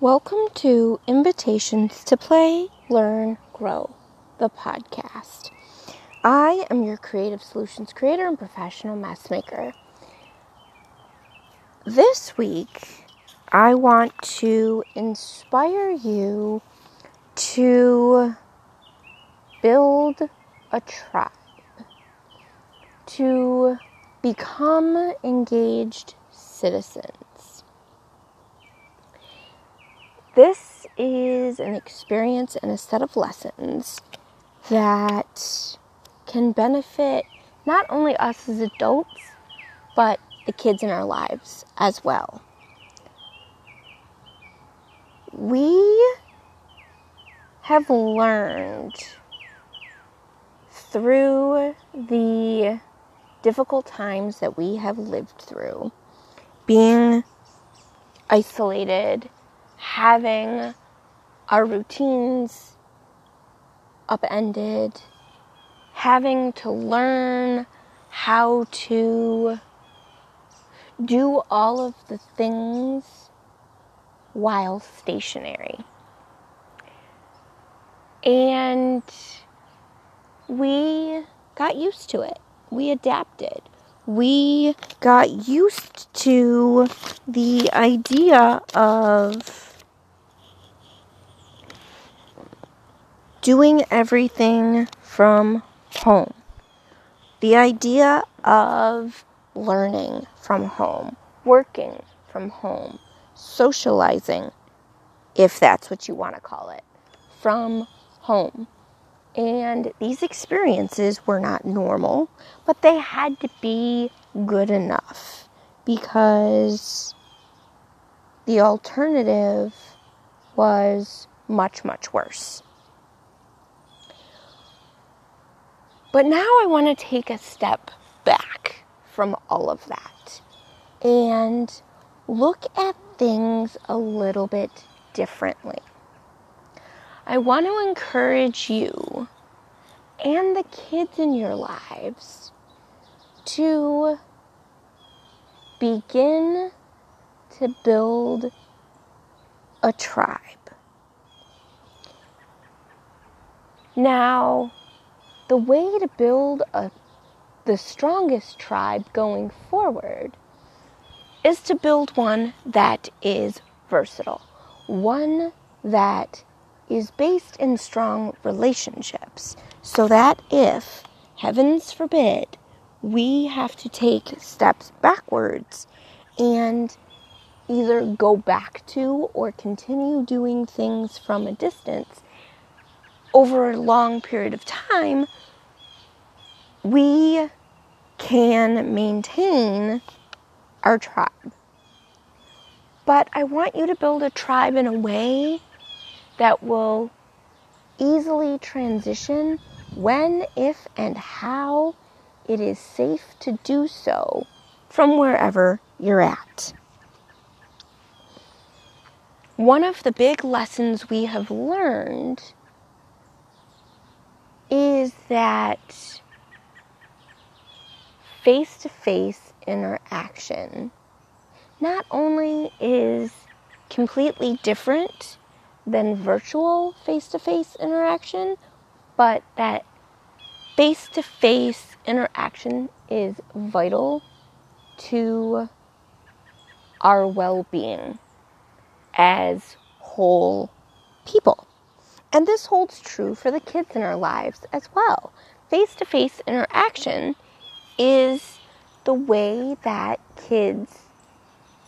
Welcome to Invitations to Play, Learn, Grow, the podcast. I am your creative solutions creator and professional mess maker. This week, I want to inspire you to build a tribe, to become engaged citizens. This is an experience and a set of lessons that can benefit not only us as adults, but the kids in our lives as well. We have learned through the difficult times that we have lived through, being isolated, having our routines upended, having to learn how to do all of the things while stationary. And we got used to it. We adapted. We got used to the idea of doing everything from home. The idea of learning from home, working from home, socializing, if that's what you want to call it, from home. And these experiences were not normal, but they had to be good enough because the alternative was much, much worse. But now I want to take a step back from all of that and look at things a little bit differently. I want to encourage you and the kids in your lives to begin to build a tribe. Now, the way to build a, the strongest tribe going forward is to build one that is versatile, one that is based in strong relationships, so that if, heavens forbid, we have to take steps backwards and either go back to or continue doing things from a distance over a long period of time, we can maintain our tribe. But I want you to build a tribe in a way that will easily transition when, if, and how it is safe to do so from wherever you're at. One of the big lessons we have learned is that face to face interaction not only is completely different than virtual face to face interaction, but that face to face interaction is vital to our well being as whole people. And this holds true for the kids in our lives as well. Face to face interaction is the way that kids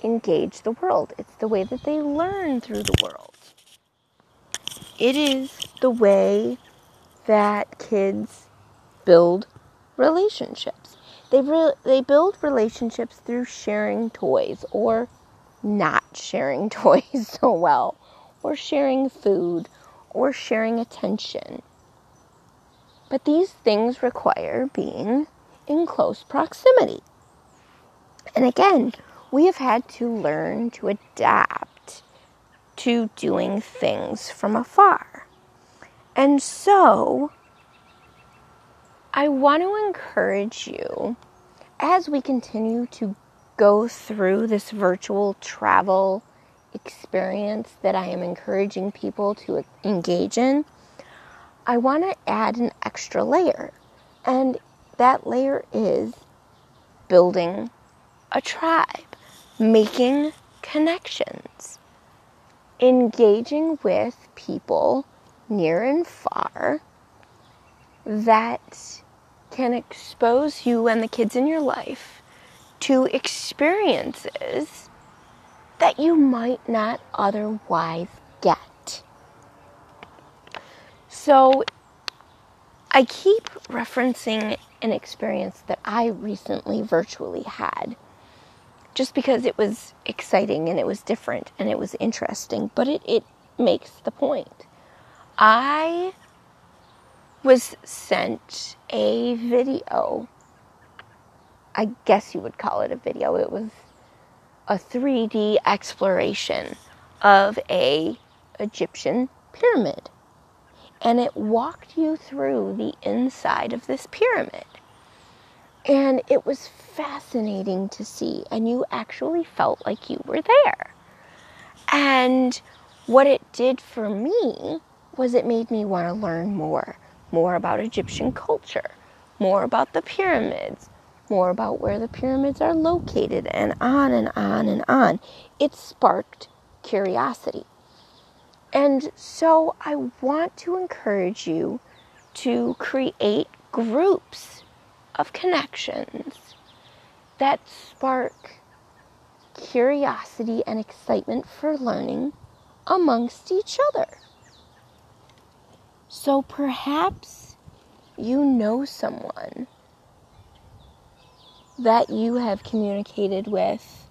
engage the world, it's the way that they learn through the world. It is the way that kids build relationships. They re- they build relationships through sharing toys or not sharing toys so well or sharing food or sharing attention. But these things require being in close proximity. And again, we have had to learn to adapt to doing things from afar. And so, I want to encourage you as we continue to go through this virtual travel experience that I am encouraging people to engage in, I want to add an extra layer. And that layer is building a tribe, making connections, engaging with people near and far that can expose you and the kids in your life to experiences that you might not otherwise get. So, I keep referencing an experience that I recently virtually had just because it was exciting and it was different and it was interesting, but it, it makes the point. I was sent a video. I guess you would call it a video. It was a 3D exploration of a Egyptian pyramid. And it walked you through the inside of this pyramid. And it was fascinating to see, and you actually felt like you were there. And what it did for me was it made me want to learn more more about Egyptian culture, more about the pyramids, more about where the pyramids are located, and on and on and on. It sparked curiosity. And so I want to encourage you to create groups of connections that spark curiosity and excitement for learning amongst each other. So perhaps you know someone that you have communicated with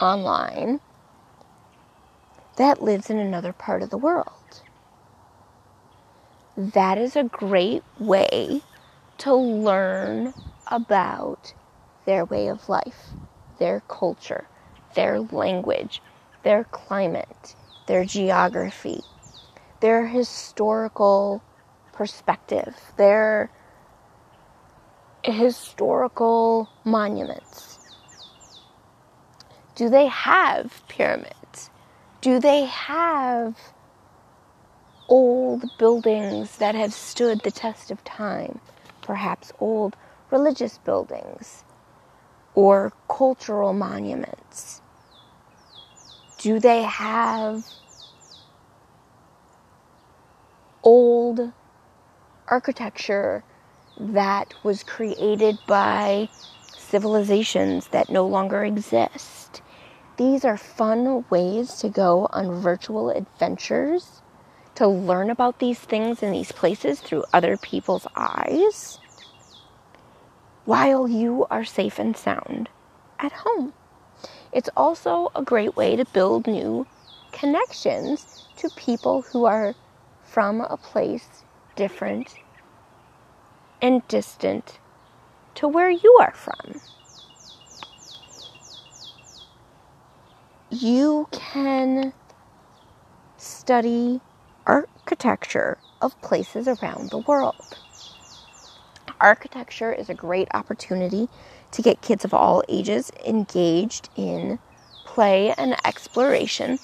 online that lives in another part of the world. That is a great way to learn about their way of life, their culture, their language, their climate, their geography, their historical perspective, their historical monuments? Do they have pyramids? Do they have old buildings that have stood the test of time? Perhaps old religious buildings or cultural monuments? Do they have old architecture that was created by civilizations that no longer exist. These are fun ways to go on virtual adventures, to learn about these things in these places through other people's eyes, while you are safe and sound at home. It's also a great way to build new connections to people who are from a place different and distant to where you are from. You can study architecture of places around the world. Architecture is a great opportunity to get kids of all ages engaged in play and exploration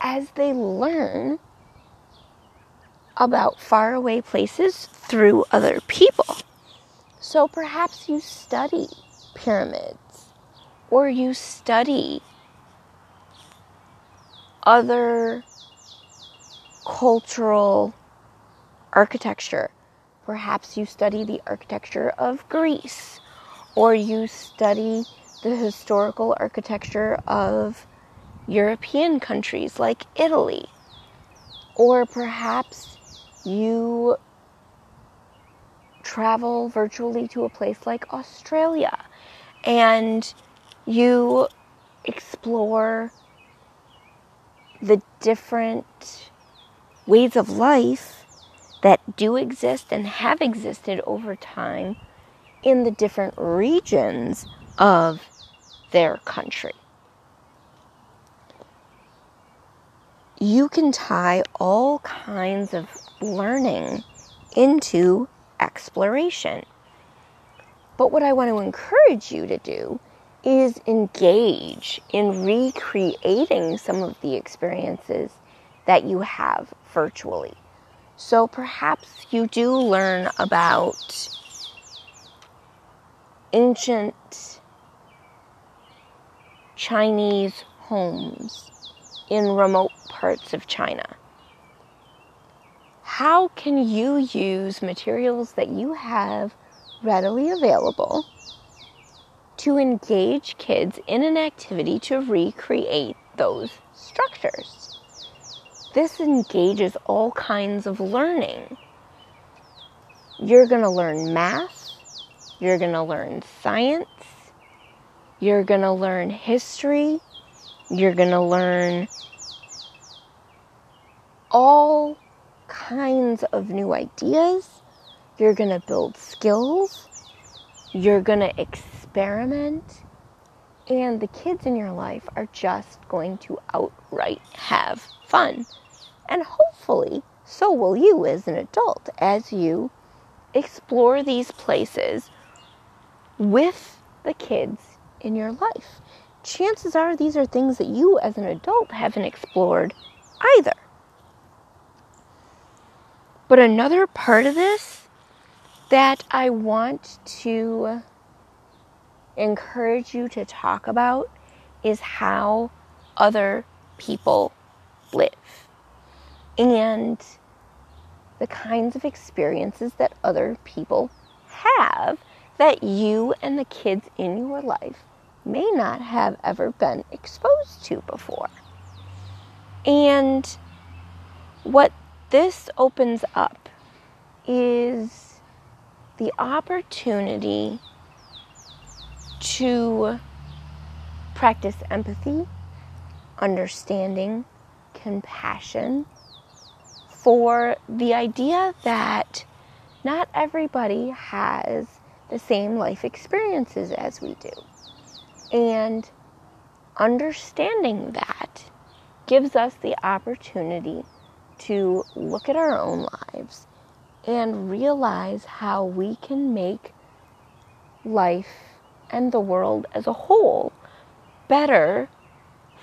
as they learn about faraway places through other people. So perhaps you study pyramids or you study other cultural architecture. Perhaps you study the architecture of Greece or you study the historical architecture of European countries like Italy. Or perhaps you travel virtually to a place like Australia and you explore the different ways of life that do exist and have existed over time in the different regions of their country. You can tie all kinds of learning into exploration. But what I want to encourage you to do is engage in recreating some of the experiences that you have virtually. So perhaps you do learn about ancient Chinese homes in remote parts of China. How can you use materials that you have readily available to engage kids in an activity to recreate those structures? This engages all kinds of learning. You're going to learn math, you're going to learn science, you're going to learn history. You're going to learn all kinds of new ideas. You're going to build skills. You're going to experiment. And the kids in your life are just going to outright have fun. And hopefully, so will you as an adult as you explore these places with the kids in your life. Chances are these are things that you as an adult haven't explored either. But another part of this that I want to encourage you to talk about is how other people live and the kinds of experiences that other people have that you and the kids in your life may not have ever been exposed to before. And what this opens up is the opportunity to practice empathy, understanding, compassion for the idea that not everybody has the same life experiences as we do. And understanding that gives us the opportunity to look at our own lives and realize how we can make life and the world as a whole better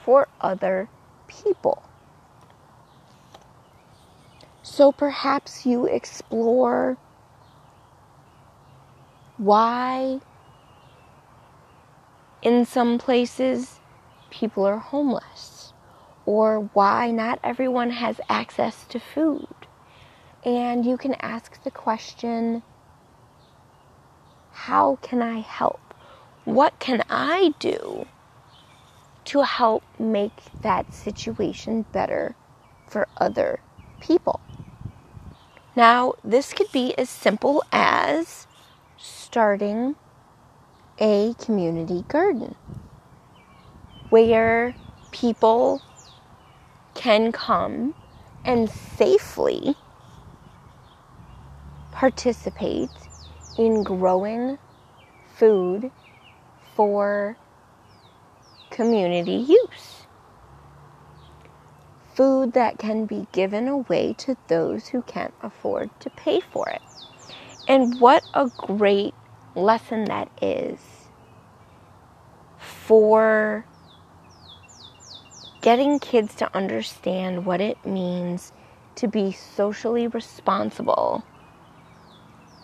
for other people. So perhaps you explore why in some places people are homeless or why not everyone has access to food. And you can ask the question how can I help? What can I do to help make that situation better for other people? Now, this could be as simple as starting a community garden where people can come and safely participate in growing food for community use. Food that can be given away to those who can't afford to pay for it. And what a great lesson that is for getting kids to understand what it means to be socially responsible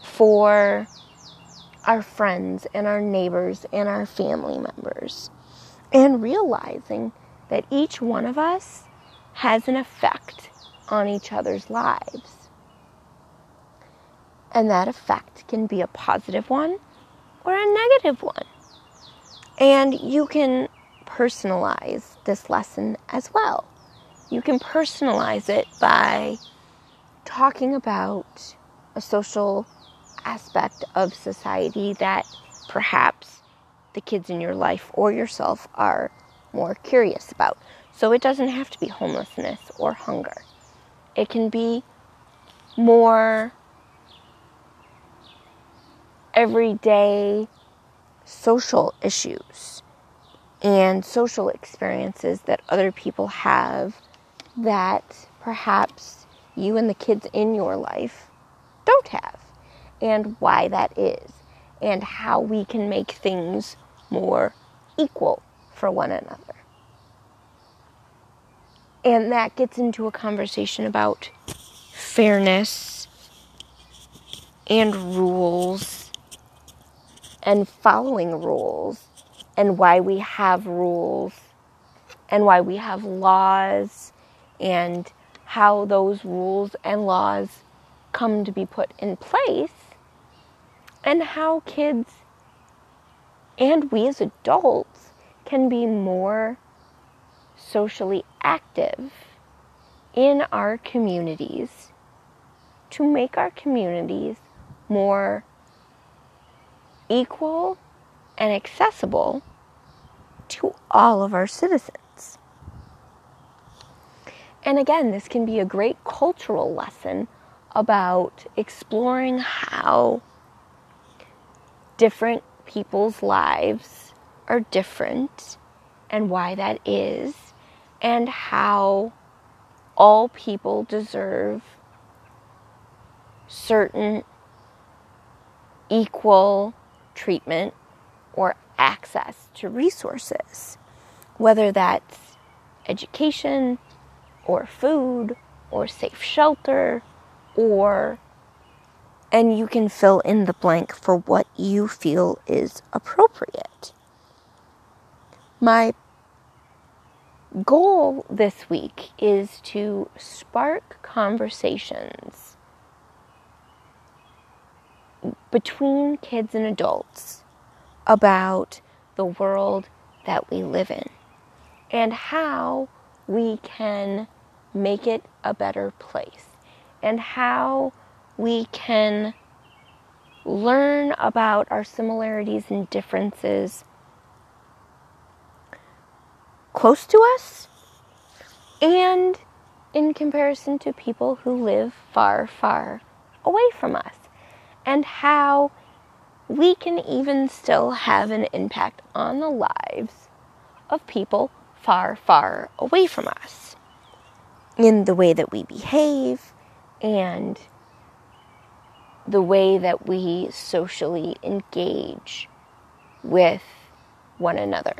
for our friends and our neighbors and our family members. And realizing that each one of us has an effect on each other's lives. And that effect can be a positive one or a negative one. And you can personalize this lesson as well. You can personalize it by talking about a social aspect of society that perhaps the kids in your life or yourself are more curious about. So it doesn't have to be homelessness or hunger. It can be more everyday social issues and social experiences that other people have that perhaps you and the kids in your life don't have, and why that is, and how we can make things more equal for one another. And that gets into a conversation about fairness and rules and following rules and why we have rules and why we have laws and how those rules and laws come to be put in place and how kids and we as adults can be more socially active in our communities to make our communities more equal and accessible to all of our citizens. And again, this can be a great cultural lesson about exploring how different people's lives are different and why that is, and how all people deserve certain equal treatment or access to resources, whether that's education or food or safe shelter or and you can fill in the blank for what you feel is appropriate. My goal this week is to spark conversations between kids and adults about the world that we live in and how we can make it a better place and how we can learn about our similarities and differences close to us and in comparison to people who live far, far away from us, and how we can even still have an impact on the lives of people far, far away from us in the way that we behave and the way that we socially engage with one another.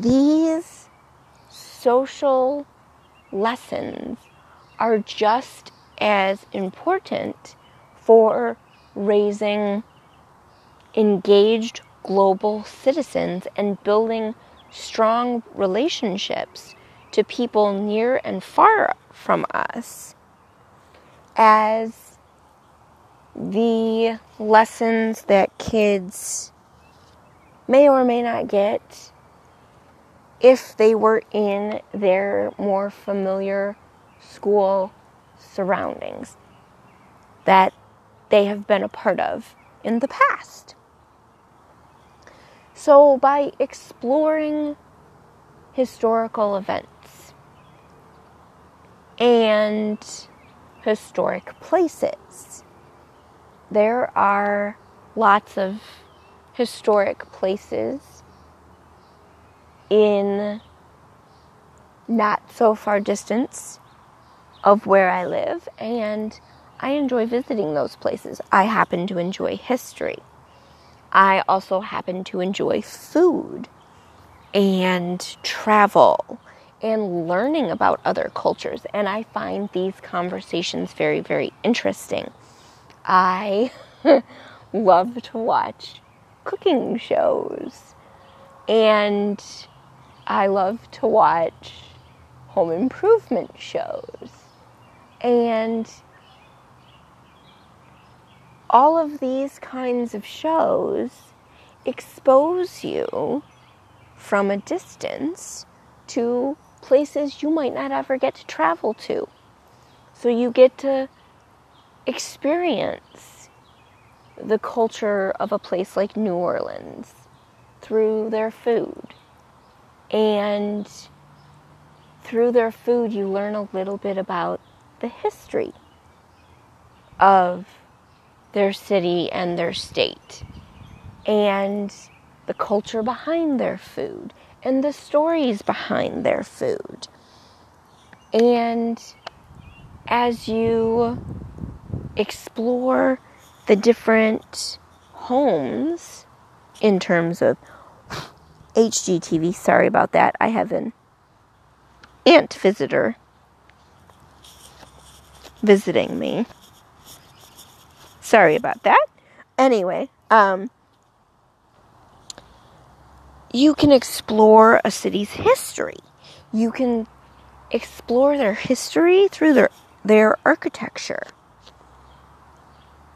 These social lessons are just as important for raising engaged global citizens and building strong relationships to people near and far from us. As the lessons that kids may or may not get if they were in their more familiar school surroundings that they have been a part of in the past. So, by exploring historical events and historic places, there are lots of historic places in not so far distance of where I live, and I enjoy visiting those places. I happen to enjoy history. I also happen to enjoy food and travel and learning about other cultures, and I find these conversations very, very interesting. I love to watch cooking shows and I love to watch home improvement shows. And all of these kinds of shows expose you from a distance to places you might not ever get to travel to. So you get to experience the culture of a place like New Orleans through their food and through their food, you learn a little bit about the history of their city and their state, and the culture behind their food, and the stories behind their food. And as you explore the different homes in terms of HGTV. Sorry about that. I have an aunt visitor visiting me. Sorry about that. Anyway, um, you can explore a city's history. You can explore their history through their their architecture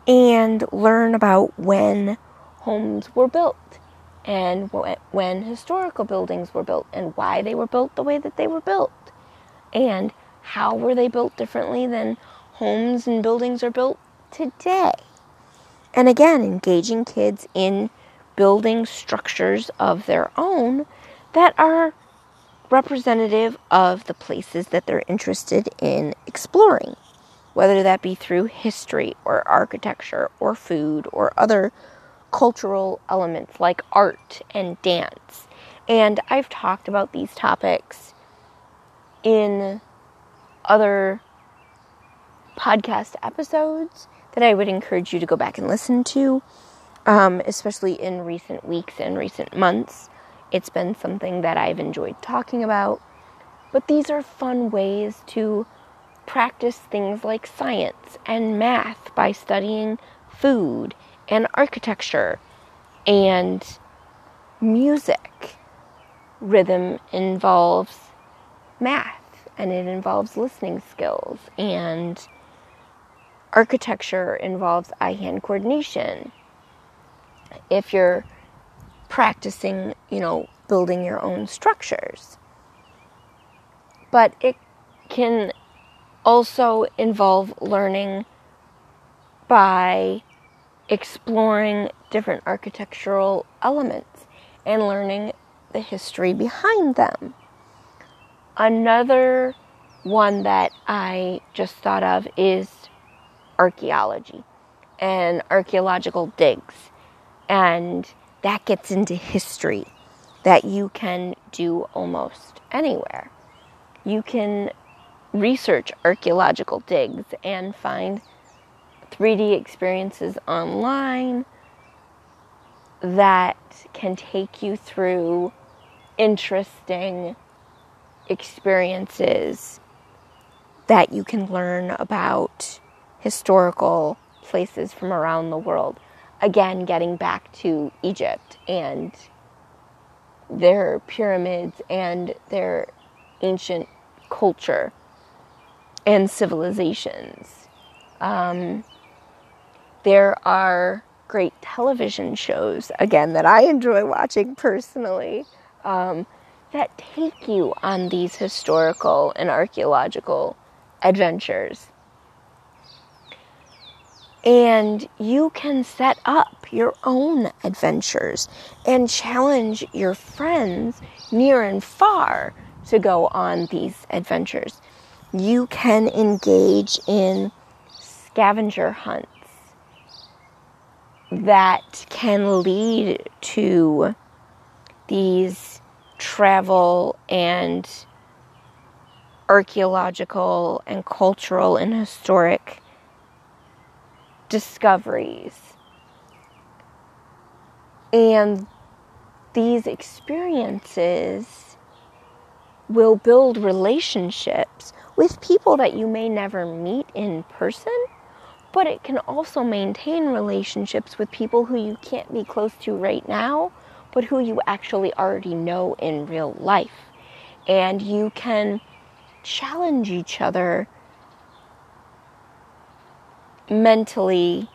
and learn about when homes were built and when historical buildings were built and why they were built the way that they were built and how were they built differently than homes and buildings are built today. And again, engaging kids in building structures of their own that are representative of the places that they're interested in exploring, whether that be through history or architecture or food or other cultural elements like art and dance. And I've talked about these topics in other podcast episodes that I would encourage you to go back and listen to, um, especially in recent weeks and recent months. It's been something that I've enjoyed talking about. But these are fun ways to practice things like science and math by studying food and architecture and music. Rhythm involves math and it involves listening skills and architecture involves eye hand coordination. If you're practicing, you know, building your own structures. But it can also involve learning by exploring different architectural elements and learning the history behind them. Another one that I just thought of is archaeology and archaeological digs. And that gets into history that you can do almost anywhere. You can research archaeological digs and find 3D experiences online that can take you through interesting experiences that you can learn about historical places from around the world. Again, getting back to Egypt and their pyramids and their ancient culture and civilizations. Um, there are great television shows, again, that I enjoy watching personally, um, that take you on these historical and archaeological adventures. And you can set up your own adventures and challenge your friends near and far to go on these adventures. You can engage in scavenger hunts that can lead to these travel and archaeological and cultural and historic discoveries. And these experiences will build relationships with people that you may never meet in person but it can also maintain relationships with people who you can't be close to right now, but who you actually already know in real life. And you can challenge each other mentally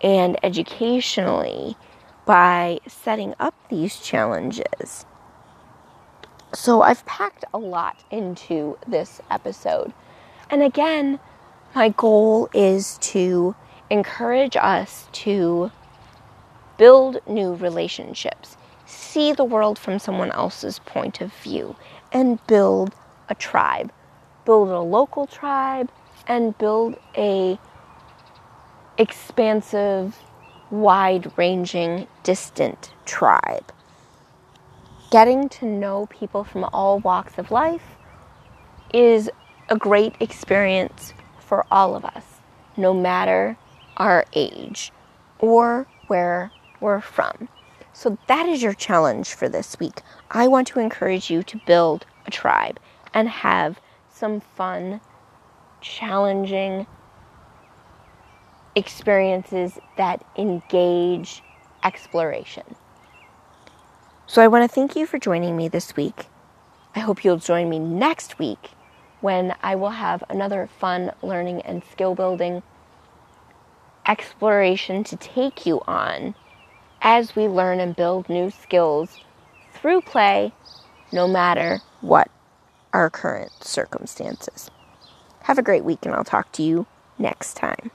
and educationally by setting up these challenges. So, I've packed a lot into this episode. And again, my goal is to encourage us to build new relationships, see the world from someone else's point of view, and build a tribe. Build a local tribe and build a expansive, wide-ranging, distant tribe. Getting to know people from all walks of life is a great experience for all of us, no matter our age or where we're from. So that is your challenge for this week. I want to encourage you to build a tribe and have some fun, challenging experiences that engage exploration. So I want to thank you for joining me this week. I hope you'll join me next week when I will have another fun learning and skill building exploration to take you on as we learn and build new skills through play, no matter what our current circumstances. Have a great week, and I'll talk to you next time.